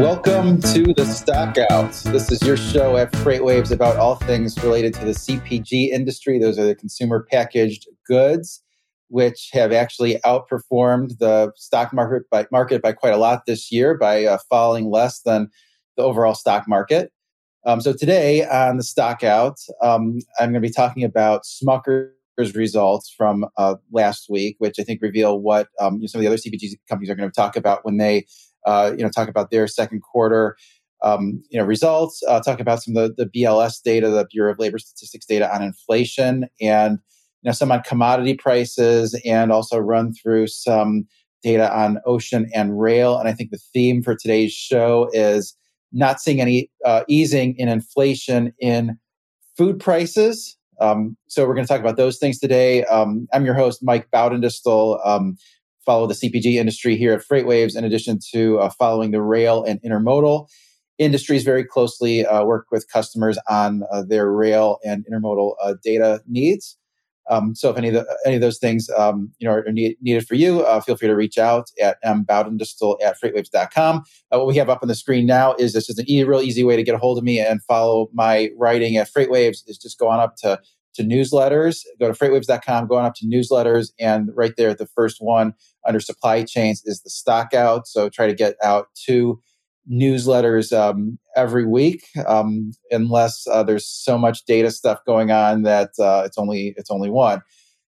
Welcome to the Stockouts. This is your show at FreightWaves about all things related to the CPG industry. Those are the consumer packaged goods, which have actually outperformed the stock market by, market by quite a lot this year by uh, falling less than the overall stock market. Um, so today on the Stockout, um, I'm going to be talking about Smucker's results from uh, last week, which I think reveal what um, you know, some of the other CPG companies are going to talk about when they uh, you know, talk about their second quarter, um, you know, results. Uh, talk about some of the, the BLS data, the Bureau of Labor Statistics data on inflation, and you know, some on commodity prices, and also run through some data on ocean and rail. And I think the theme for today's show is not seeing any uh, easing in inflation in food prices. Um, so we're going to talk about those things today. Um, I'm your host, Mike Baudendistel. Um, follow the CPG industry here at FreightWaves, in addition to uh, following the rail and intermodal industries very closely, uh, work with customers on uh, their rail and intermodal uh, data needs. Um, so if any of, the, any of those things um, you know are need, needed for you, uh, feel free to reach out at mbaudendistel at freightwaves.com. Uh, what we have up on the screen now is this is an e- real easy way to get a hold of me and follow my writing at FreightWaves is just go on up to to newsletters. Go to freightwaves.com, go on up to newsletters, and right there, the first one under supply chains is the Stockout. So try to get out two newsletters um, every week, um, unless uh, there's so much data stuff going on that uh, it's only it's only one.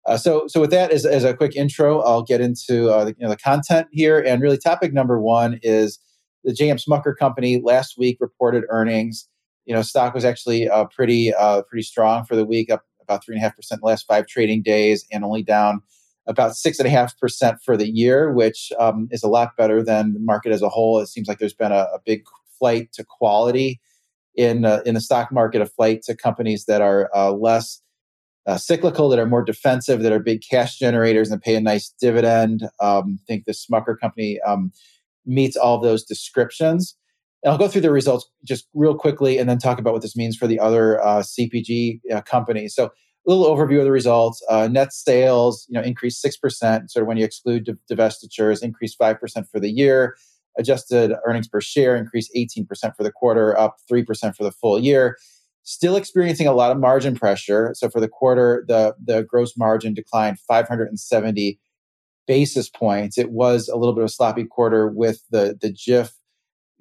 Uh, so, so with that as, as a quick intro, I'll get into uh, the, you know, the content here. And really, topic number one is the JM Smucker Company last week reported earnings. You know, stock was actually uh, pretty uh, pretty strong for the week, up about three and a half percent the last five trading days, and only down about six and a half percent for the year, which um, is a lot better than the market as a whole. It seems like there's been a, a big flight to quality in uh, in the stock market, a flight to companies that are uh, less uh, cyclical, that are more defensive, that are big cash generators and pay a nice dividend. Um, I think the Smucker company um, meets all those descriptions. I'll go through the results just real quickly and then talk about what this means for the other uh, CPG uh, companies. So, a little overview of the results. Uh, net sales, you know, increased six percent. Sort of when you exclude divestitures, increased five percent for the year. Adjusted earnings per share increased eighteen percent for the quarter, up three percent for the full year. Still experiencing a lot of margin pressure. So for the quarter, the the gross margin declined five hundred and seventy basis points. It was a little bit of a sloppy quarter with the the Jif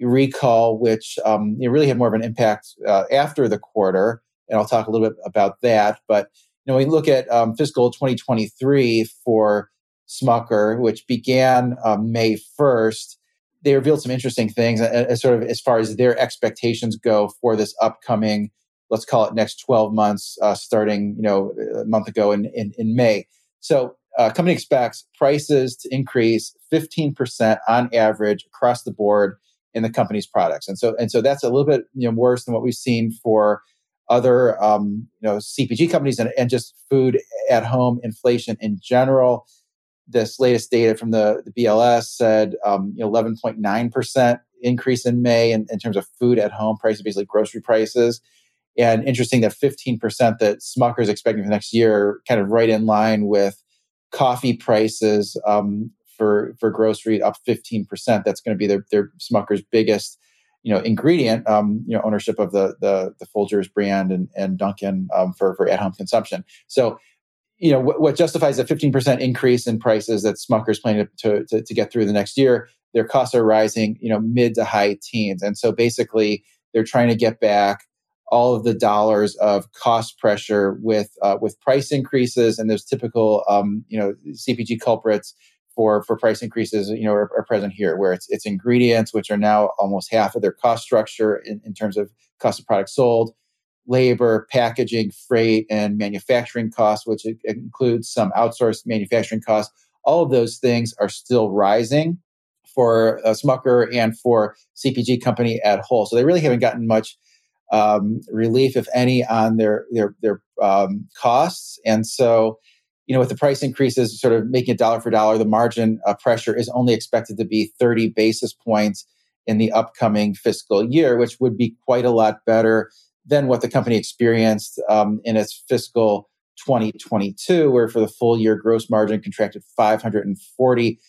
recall, which um, it really had more of an impact uh, after the quarter, and I'll talk a little bit about that. But you know, we look at um, fiscal 2023 for Smucker, which began um, May 1st. They revealed some interesting things, as sort of as far as their expectations go for this upcoming, let's call it next 12 months, uh, starting you know a month ago in in, in May. So uh, company expects prices to increase 15% on average across the board in the company's products. And so and so that's a little bit you know worse than what we've seen for other um, you know CPG companies and, and just food at home inflation in general. This latest data from the, the BLS said um, you know 11.9 percent increase in May in, in terms of food at home prices, basically grocery prices. And interesting that 15% that Smucker is expecting for next year, kind of right in line with coffee prices um, for for grocery up 15%. That's going to be their, their Smucker's biggest you know ingredient um, you know ownership of the the, the Folgers brand and and Dunkin' um, for for at home consumption. So you know what, what justifies a 15% increase in prices that Smucker's planning to, to, to get through the next year. Their costs are rising, you know, mid to high teens, and so basically they're trying to get back all of the dollars of cost pressure with uh, with price increases, and those typical um, you know CPG culprits for for price increases you know are, are, present here where it's it's ingredients which are now almost half of their cost structure in, in terms of cost of products sold labor packaging freight and manufacturing costs which includes some outsourced manufacturing costs. All of those things are still rising for uh, smucker and for cpg company at whole. So they really haven't gotten much um, relief if any on their their their um, costs. And so you know, with the price increases sort of making it dollar for dollar, the margin uh, pressure is only expected to be 30 basis points in the upcoming fiscal year, which would be quite a lot better than what the company experienced um, in its fiscal 2022, where for the full year, gross margin contracted 540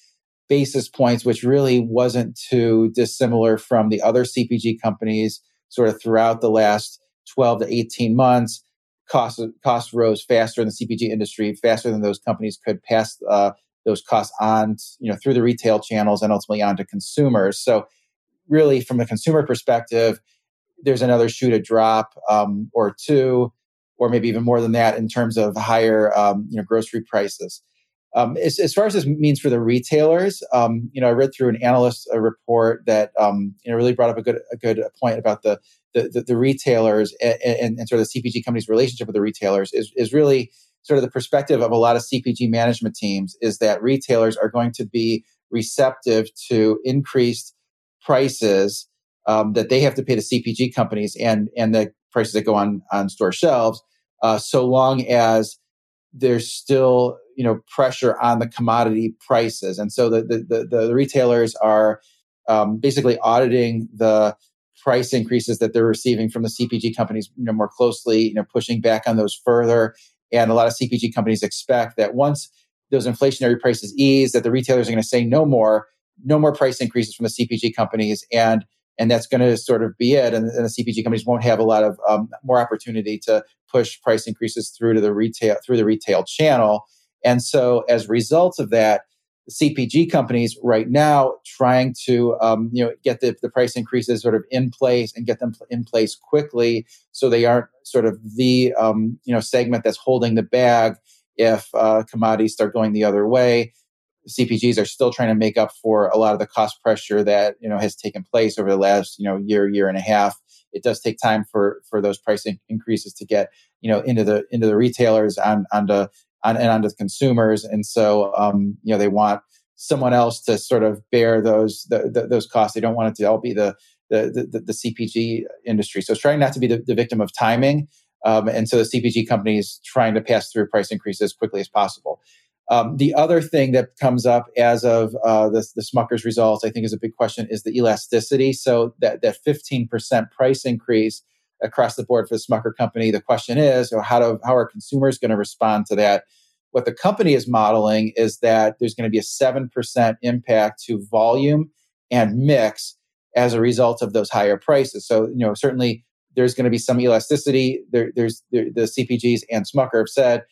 basis points, which really wasn't too dissimilar from the other CPG companies sort of throughout the last 12 to 18 months. Costs costs rose faster in the CPG industry, faster than those companies could pass uh, those costs on, you know, through the retail channels and ultimately on to consumers. So, really, from a consumer perspective, there's another shoe to drop um, or two, or maybe even more than that in terms of higher, um, you know, grocery prices. Um, as, as, far as this means for the retailers, um, you know, I read through an analyst report that um, you know really brought up a good a good point about the the, the, retailers and, and, and, sort of the CPG companies' relationship with the retailers is is really sort of the perspective of a lot of CPG management teams is that retailers are going to be receptive to increased prices um, that they have to pay to CPG companies and and the prices that go on on store shelves, uh, so long as there's still you know pressure on the commodity prices, and so the the, the, the retailers are um, basically auditing the price increases that they're receiving from the CPG companies you know more closely, you know pushing back on those further, and a lot of CPG companies expect that once those inflationary prices ease, that the retailers are going to say no more, no more price increases from the CPG companies, and and that's going to sort of be it. And, and, the CPG companies won't have a lot of um, more opportunity to push price increases through to the retail through the retail channel. And so, as a result of that, CPG companies right now trying to um, you know get the, the price increases sort of in place and get them in place quickly, so they aren't sort of the um, you know segment that's holding the bag if uh, commodities start going the other way. CPGs are still trying to make up for a lot of the cost pressure that you know has taken place over the last you know year year and a half. It does take time for for those pricing increases to get you know into the into the retailers on onto on, and onto the consumers, and so um, you know they want someone else to sort of bear those the, the, those costs. They don't want it to all be the the, the, the CPG industry. So it's trying not to be the, the victim of timing. Um, and so the CPG companies trying to pass through price increases as quickly as possible. Um, the other thing that comes up as of uh, the, the Smucker's results, I think, is a big question, is the elasticity. So that that 15% price increase across the board for the Smucker company. The question is, how do how are consumers going to respond to that? What the company is modeling is that there's going to be a seven percent impact to volume and mix as a result of those higher prices. So you know certainly there's going to be some elasticity. There, there's there, the CPGs and Smucker have said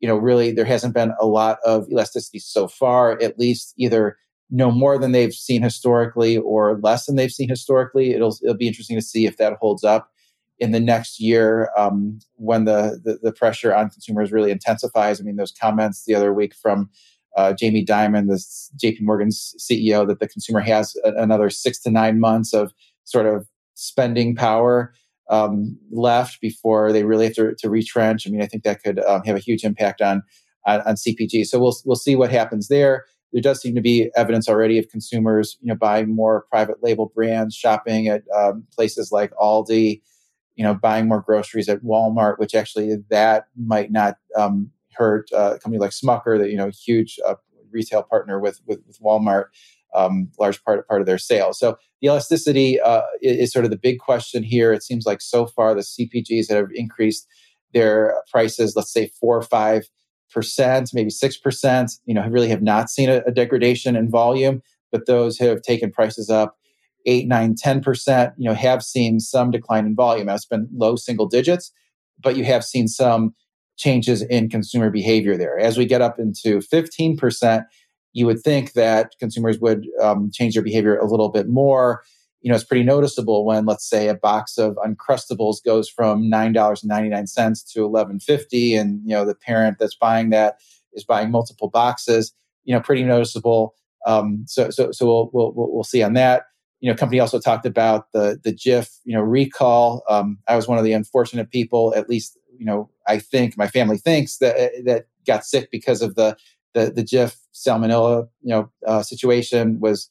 you know, really there hasn't been a lot of elasticity so far, at least either no more than they've seen historically or less than they've seen historically. It'll, it'll be interesting to see if that holds up in the next year um, when the, the, the pressure on consumers really intensifies. I mean, those comments the other week from uh, Jamie Dimon, the JP Morgan's CEO, that the consumer has another six to nine months of sort of spending power um, left before they really have to, to, retrench. I mean, I think that could um, have a huge impact on, on, on CPG. So we'll we'll see what happens there. There does seem to be evidence already of consumers, you know, buying more private label brands, shopping at um, places like Aldi, you know, buying more groceries at Walmart, which actually that might not um, hurt uh, a company like Smucker, that you know, huge uh, retail partner with, with, with Walmart um, large part part of their sales. So the elasticity uh, is, is, sort of the big question here. It seems like so far the CPGs that have increased their prices, let's say four or five percent, maybe six percent, you know, really have not seen a, a, degradation in volume. But those who have taken prices up eight, nine, ten percent, you know, have seen some decline in volume. It's been low single digits, but you have seen some changes in consumer behavior there. As we get up into fifteen percent you would think that consumers would um, change their behavior a little bit more. You know, it's pretty noticeable when, let's say, a box of Uncrustables goes from nine dollars and ninety nine cents to eleven fifty, and you know the parent that's buying that is buying multiple boxes. You know, pretty noticeable. Um, so, so, so we'll, we'll we'll see on that. You know, company also talked about the the Jif you know recall. Um, I was one of the unfortunate people, at least you know, I think my family thinks that that got sick because of the the the Jif salmonella you know uh, situation was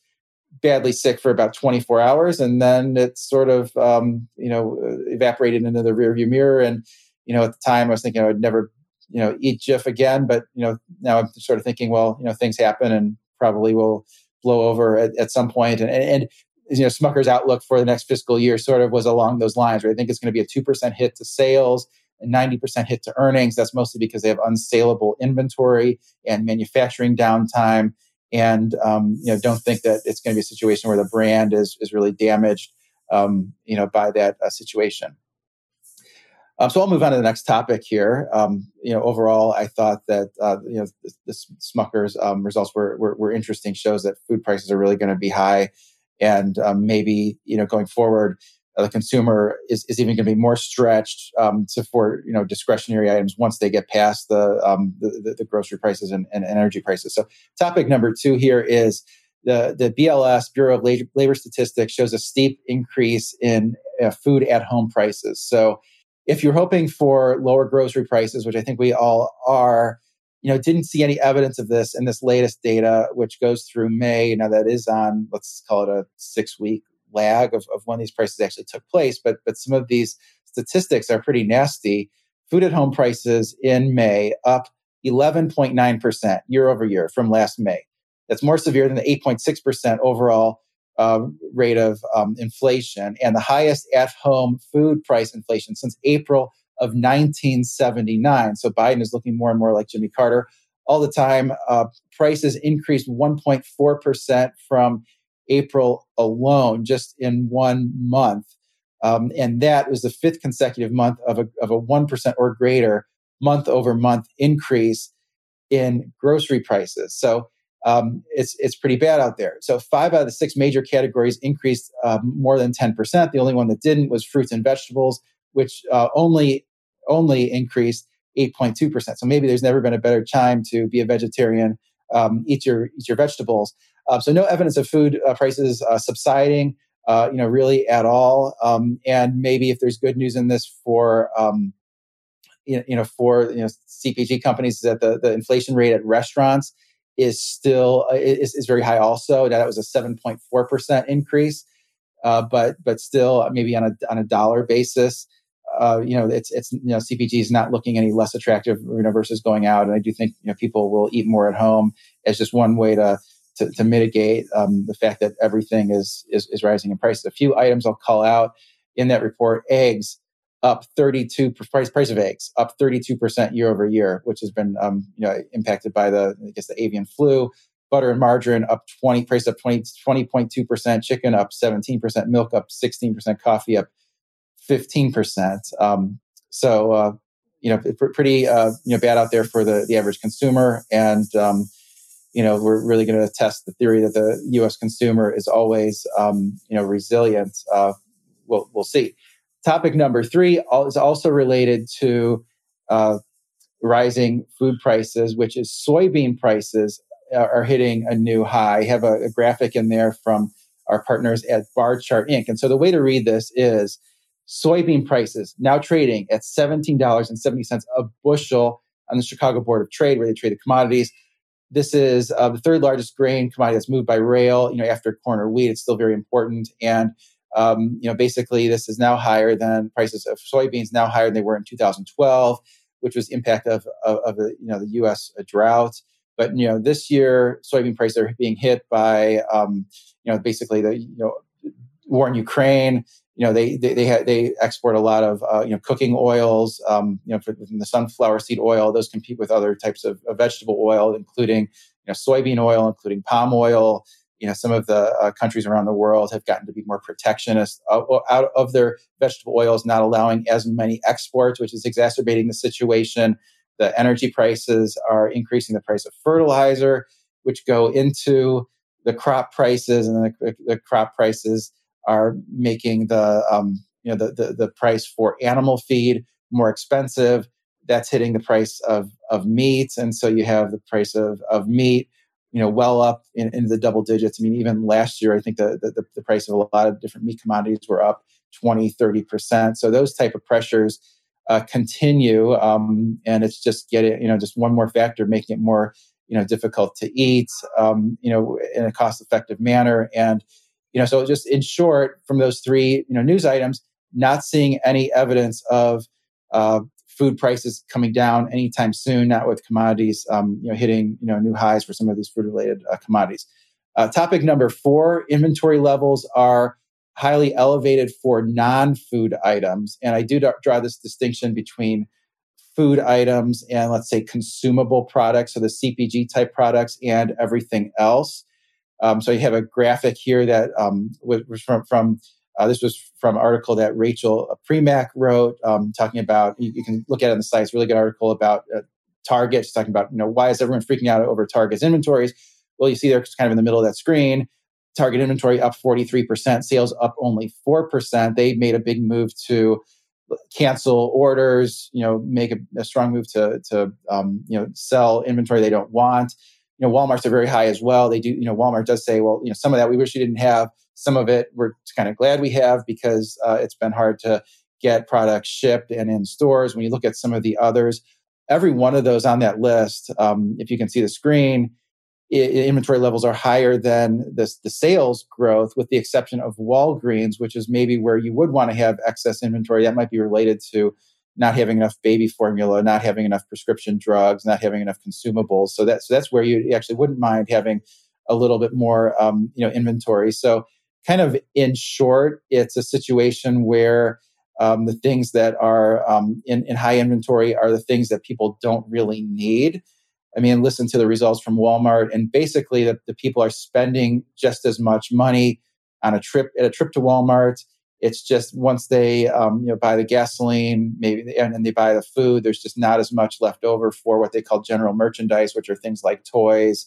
badly sick for about 24 hours and then it sort of um, you know evaporated into the rearview mirror and you know at the time i was thinking i would never you know eat Jif again but you know now i'm sort of thinking well you know things happen and probably will blow over at, at some point and, and you know smucker's outlook for the next fiscal year sort of was along those lines right i think it's going to be a 2% hit to sales and 90% hit to earnings. That's mostly because they have unsaleable inventory and manufacturing downtime. and um, you know don't think that it's going to be a situation where the brand is is really damaged um, you know by that uh, situation. Um, so I'll move on to the next topic here. Um, you know, overall, I thought that uh, you know the, the Smucker's um, results were, were, were interesting. Shows that food prices are really going to be high, and um, maybe you know going forward, uh, the consumer is, is even going to be more stretched um, to for you know discretionary items once they get past the um, the, the, grocery prices and, and energy prices. So topic number two here is the, the BLS, Bureau of Labor Statistics, shows a steep increase in uh, food at home prices. So if you're hoping for lower grocery prices, which I think we all are, you know, didn't see any evidence of this in this latest data, which goes through May. Now that is on, let's call it a six week lag of, of when these prices actually took place. But but some of these statistics are pretty nasty. Food at home prices in May up 11.9% year over year from last May. That's more severe than the 8.6% overall uh, rate of um, inflation and the highest at home food price inflation since April of 1979. So Biden is looking more and more like Jimmy Carter all the time. Uh, prices increased 1.4% from April alone, just in one month. Um, and that was the fifth consecutive month of a, of a 1% or greater month over month increase in grocery prices. So um, it's it's pretty bad out there. So five out of the six major categories increased um, more than ten percent. The only one that didn't was fruits and vegetables, which uh, only only increased eight point two percent. So maybe there's never been a better time to be a vegetarian. Um, eat your eat your vegetables. Uh, so no evidence of food uh, prices uh, subsiding. Uh, you know, really at all. Um, and maybe if there's good news in this for um, you know, for you know CPG companies, is that the, the inflation rate at restaurants is still uh, is, is very high also now that was a 7.4% increase uh, but but still maybe on a on a dollar basis uh, you know it's it's you know CPG is not looking any less attractive you know versus going out. And I do think you know people will eat more at home as just one way to to, to mitigate um, the fact that everything is, is is rising in prices. A few items I'll call out in that report eggs up 32 price price of eggs up 32% year over year which has been um, you know impacted by the i guess the avian flu. Butter and margarine up 20 price up 20 20.2% chicken up 17% milk up 16% coffee up 15% um, so uh, you know pretty uh, you know bad out there for the the average consumer and um, you know we're really going to test the theory that the us consumer is always um, you know resilient uh, we'll, we'll see Topic number three is also related to uh, rising food prices, which is soybean prices are hitting a new high. I have a, a graphic in there from our partners at Barchart Inc. And so the way to read this is soybean prices now trading at $17.70 a bushel on the Chicago Board of Trade, where they trade the commodities. This is uh, the third largest grain commodity that's moved by rail. You know, after corn or wheat, it's still very important. And um, you know, basically, this is now higher than prices of soybeans now higher than they were in 2012, which was impact of, of, of the you know the U.S. drought. But you know, this year soybean prices are being hit by um, you know basically the you know war in Ukraine. You know, they they they, ha- they export a lot of uh, you know cooking oils. Um, you know, for the sunflower seed oil, those compete with other types of, of vegetable oil, including you know soybean oil, including palm oil. You know some of the uh, countries around the world have gotten to be more protectionist uh, out of their vegetable oils not allowing as many exports which is exacerbating the situation. The energy prices are increasing the price of fertilizer which go into the crop prices and the, the crop prices are making the um, you know the, the, the price for animal feed more expensive that's hitting the price of of meat and so you have the price of of meat you know, well up in, into the double digits. I mean, even last year, I think the, the, the price of a lot of different meat commodities were up 20, 30%. So those type of pressures uh, continue. Um, and it's just getting, you know, just one more factor making it more, you know, difficult to eat, um, you know, in a cost effective manner. And, you know, so just in short, from those three, you know, news items, not seeing any evidence of uh, food prices coming down anytime soon, not with commodities um, you know, hitting you know, new highs for some of these food related uh, commodities. Uh, topic number four inventory levels are highly elevated for non food items. And I do draw this distinction between food items and let's say consumable products, so the CPG type products and everything else. Um, so you have a graphic here that um, was, from, from uh, this was from an article that Rachel Premack wrote, um, talking about. You, you, can look at it on the site. It's a really good article about uh, Target. She's talking about you know why is everyone freaking out over Target's inventories? Well, you see they're kind of in the middle of that screen. Target inventory up 43%, sales up only 4%. They made a big move to cancel orders, you know, make a, a strong move to, to um, you know, sell inventory they don't want. You know, Walmart's are very high as well. They do, you know, Walmart does say, well, you know, some of that we wish we didn't have. Some of it we're kind of glad we have because uh, it's been hard to get products shipped and in stores. When you look at some of the others, every one of those on that list, um, if you can see the screen, inventory levels are higher than the, the sales growth, with the exception of Walgreens, which is maybe where you would want to have excess inventory. That might be related to not having enough baby formula, not having enough prescription drugs, not having enough consumables. So that's so that's where you actually wouldn't mind having a little bit more, um, you know, inventory. So kind of in short, it's a situation where um, the things that are um, in, in high inventory are the things that people don't really need I mean, listen to the results from Walmart, and basically, the, the people are spending just as much money on a trip at a trip to Walmart. It's just once they um, you know buy the gasoline, maybe and then they buy the food. There's just not as much left over for what they call general merchandise, which are things like toys,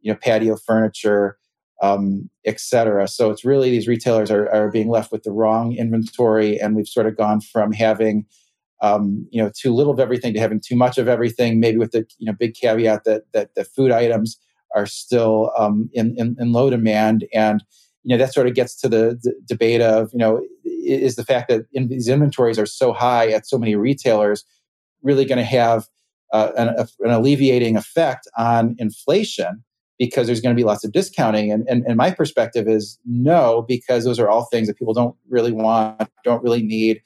you know, patio furniture, um, etc. So it's really these retailers are, are being left with the wrong inventory, and we've sort of gone from having um, you know too little of everything to having too much of everything maybe with the you know big caveat that that the food items are still um, in, in, in low demand and you know that sort of gets to the, debate of you know is the fact that in, these inventories are so high at so many retailers really going to have uh, an, an, alleviating effect on inflation because there's going to be lots of discounting and, and, and my perspective is no because those are all things that people don't really want don't really need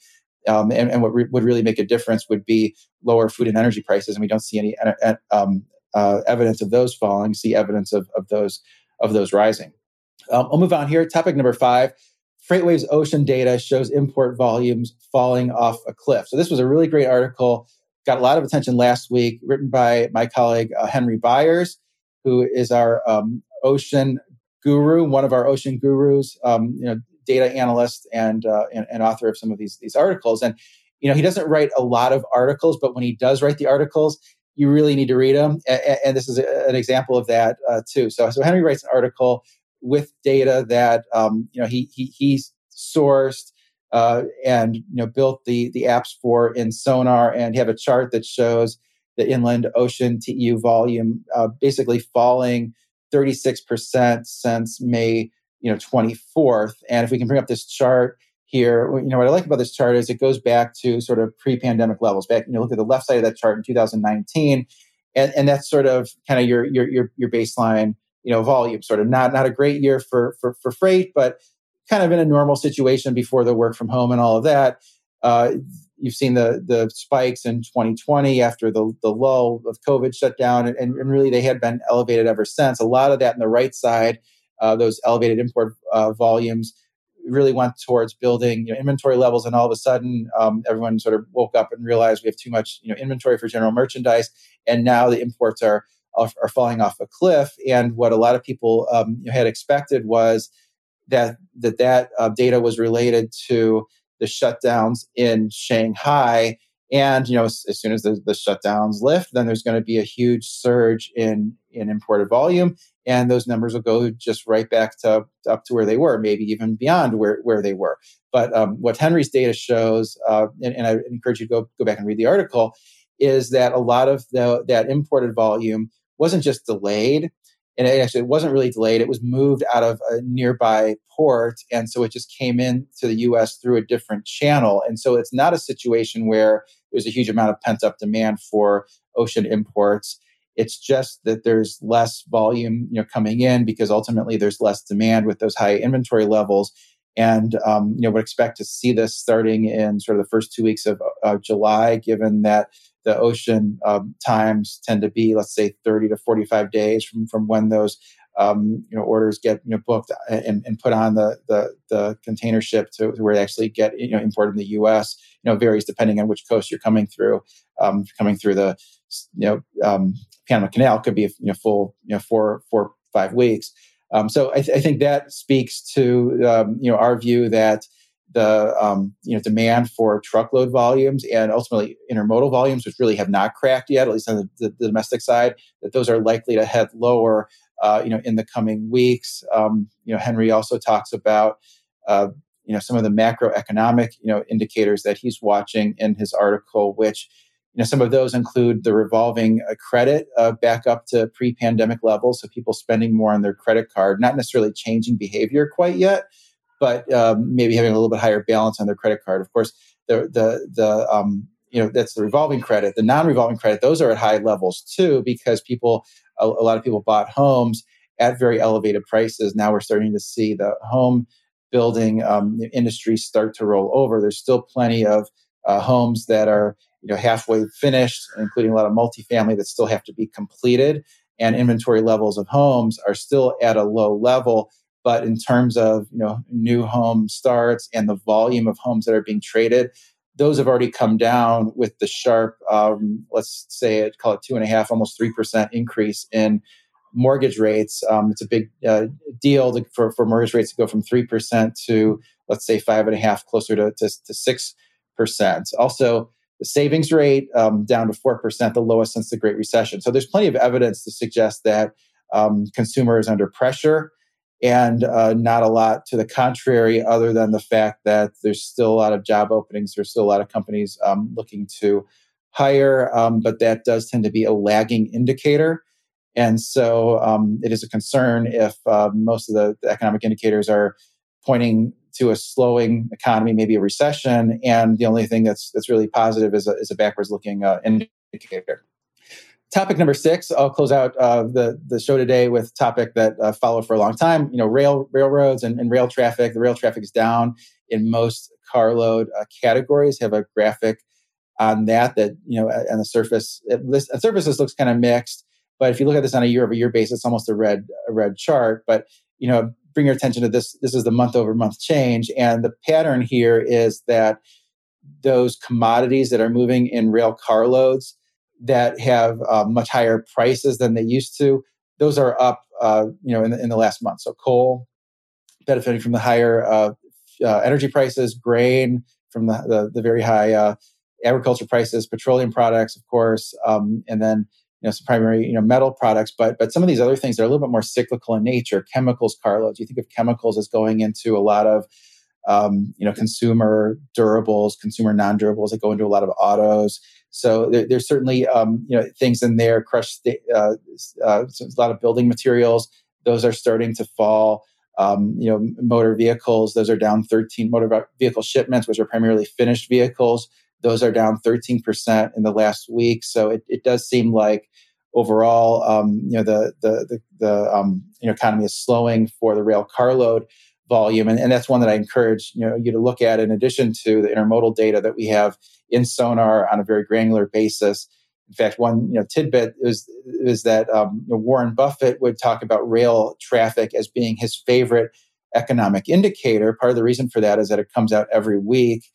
um, and, and, what re- would really make a difference would be lower food and energy prices, and we don't see any uh, uh, evidence of those falling. See evidence of, of those of those rising. Um, I'll move on here. Topic number five: FreightWaves ocean data shows import volumes falling off a cliff. So this was a really great article. Got a lot of attention last week, written by my colleague uh, Henry Byers, who is our um, ocean guru, one of our ocean gurus. Um, you know, data analyst and, uh, and, and author of some of these these articles. And you know, he doesn't write a lot of articles, but when he does write the articles, you really need to read them. And, and this is a, an example of that uh, too. So, so Henry writes an article with data that um, you know he he he's sourced uh, and you know built the the apps for in Sonar and have a chart that shows the inland ocean TEU volume uh, basically falling 36% since May you know 24th and if we can bring up this chart here you know what i like about this chart is it goes back to sort of pre-pandemic levels. Back you know look at the left side of that chart in 2019 and, and that's sort of kind of your, your your your baseline you know volume sort of. Not not a great year for for, for freight but kind of in a normal situation before the work from home and all of that. Uh, you've seen the the spikes in 2020 after the the lull of covid shut down and, and really they had been elevated ever since. A lot of that in the right side uh, those elevated import uh, volumes really went towards building you know, inventory levels and all of a sudden um, everyone sort of woke up and realized we have too much you know inventory for general merchandise and now the imports are are, falling off a cliff. And what a lot of people um, had expected was that that that uh, data was related to the shutdowns in Shanghai. And you know as, as soon as the, the shutdowns lift then there's going to be a huge surge in in imported volume. And those numbers will go just right back to up to where they were, maybe even beyond where, where they were. But um, what Henry's data shows, uh, and, and, I encourage you to go go back and read the article, is that a lot of the, that imported volume wasn't just delayed, and it actually it wasn't really delayed. It was moved out of a nearby port, and so it just came in to the U.S. through a different channel. And so it's not a situation where there's a huge amount of pent up demand for ocean imports it's just that there's less volume, you know, coming in because ultimately there's less demand with those high inventory levels. And um, you know, would expect to see this starting in sort of the first two weeks of uh, July, given that the ocean um, times tend to be, let's say, 30 to 45 days from from when those um, you know orders get you know booked and, and put on the, the the container ship to, where they actually get you know imported in the U.S. You know varies depending on which coast you're coming through. Um, coming through the you know um, Panama Canal could be a you know full you know four four five weeks. Um, so I, th- I, think that speaks to um, you know our view that the um, you know demand for truckload volumes and ultimately intermodal volumes, which really have not cracked yet, at least on the, the, the domestic side, that those are likely to head lower. Uh, you know, in the coming weeks. Um, you know, Henry also talks about uh, you know some of the macroeconomic you know indicators that he's watching in his article, which you know some of those include the revolving uh, credit uh, back up to pre-pandemic levels, so people spending more on their credit card, not necessarily changing behavior quite yet, but um, maybe having a little bit higher balance on their credit card. Of course, the the the um, you know that's the revolving credit. The non-revolving credit; those are at high levels too, because people a, a lot of people bought homes at very elevated prices. Now we're starting to see the home building um, industry start to roll over. There's still plenty of uh, homes that are you know halfway finished, including a lot of multifamily that still have to be completed, and inventory levels of homes are still at a low level. But in terms of you know new home starts and the volume of homes that are being traded, those have already come down with the sharp, um, let's say, it call it two and a half, almost three percent increase in mortgage rates. Um, it's a big uh, deal to, for for mortgage rates to go from three percent to let's say five and a half, closer to to six percent. Also, the savings rate um, down to 4%, the lowest since the Great Recession. So there's plenty of evidence to suggest that um, consumers under pressure and uh, not a lot to the contrary, other than the fact that there's still a lot of job openings. There's still a lot of companies um, looking to hire, um, but that does tend to be a lagging indicator. And so um, it is a concern if uh, most of the, the economic indicators are pointing to a slowing economy, maybe a recession, and the only thing that's that's really positive is a, is a backwards looking uh, indicator. Topic number six. I'll close out uh, the the show today with a topic that uh, followed for a long time. You know, rail railroads and, and, rail traffic. The rail traffic is down in most carload uh, categories. Have a graphic on that. That you know, on the surface, it, on surface this looks kind of mixed. But if you look at this on a year over year basis, it's almost a red a red chart. But you know, bring your attention to this. This is the month over month change. And the pattern here is that those commodities that are moving in rail carloads that have uh, much higher prices than they used to, those are up, uh, you know, in the, in the last month. So coal benefiting from the higher uh, uh energy prices, grain from the, the, the very high uh, agriculture prices, petroleum products, of course, um, and then you know some primary you know metal products but but some of these other things are a little bit more cyclical in nature chemicals carloads you think of chemicals as going into a lot of um, you know consumer durables consumer non-durables that go into a lot of autos. So there, there's certainly um, you know things in there crushed uh, uh, a lot of building materials. Those are starting to fall. Um, you know motor vehicles those are down 13 motor vehicle shipments which are primarily finished vehicles those are down 13% in the last week. So it, it does seem like overall, um, you know, the the the, the um, you know economy is slowing for the rail carload volume, and, and that's one that I encourage you know you to look at in addition to the intermodal data that we have in Sonar on a very granular basis. In fact, one you know tidbit is is that um, you know, Warren Buffett would talk about rail traffic as being his favorite economic indicator. Part of the reason for that is that it comes out every week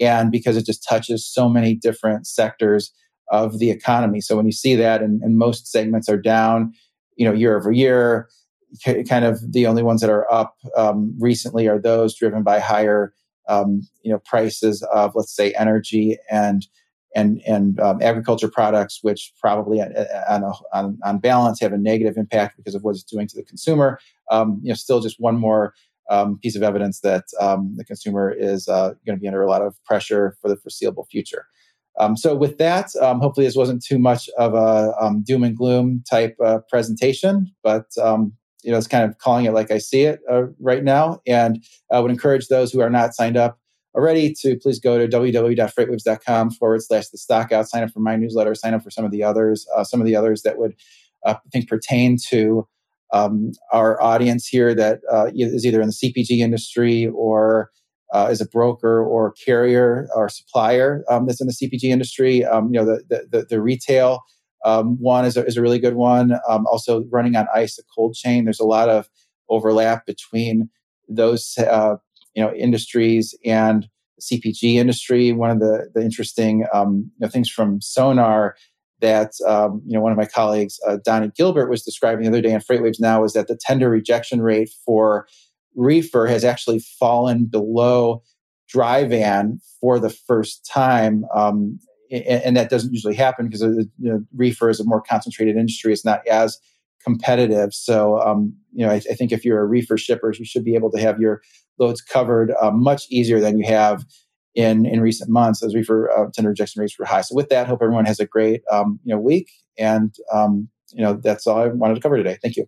and because it just touches so many different sectors of the economy. So when you see that, and, and most segments are down, you know, year over year, kind of the only ones that are up um, recently are those driven by higher, um, you know, prices of let's say energy and and and um, agriculture products, which probably on, on, on balance have a negative impact because of what it's doing to the consumer. Um, you know, still just one more um, piece of evidence that um, the consumer is uh, going to be under a lot of pressure for the foreseeable future. Um, so, with that, um, hopefully, this wasn't too much of a um, doom and gloom type uh, presentation, but you know, it's kind of calling it like I see it uh, right now. And I would encourage those who are not signed up already to please go to www.freightwaves.com forward slash the Stockout, sign up for my newsletter, sign up for some of the others, uh, some of the others that would uh, I think pertain to um, our audience here that uh, is either in the CPG industry or uh, is a broker or carrier or supplier um, that's in the CPG industry. Um, you know, the, the, the retail um, one is a, is a really good one. Um, also, running on ice, a cold chain. There's a lot of overlap between those uh, you know industries and the CPG industry. One of the the interesting um, you know, things from Sonar that um, you know one of my colleagues, uh, Donnie Gilbert, was describing the other day on FreightWaves Now is that the tender rejection rate for reefer has actually fallen below dry van for the first time. Um, and, that doesn't usually happen because you know, reefer is a more concentrated industry. It's not as competitive. So, um, you know, I, I, think if you're a reefer shipper, you should be able to have your loads covered uh, much easier than you have in in recent months. Those reefer uh, tender rejection rates were high. So, with that, hope everyone has a great um, you know week. And um, you know, that's all I wanted to cover today. Thank you.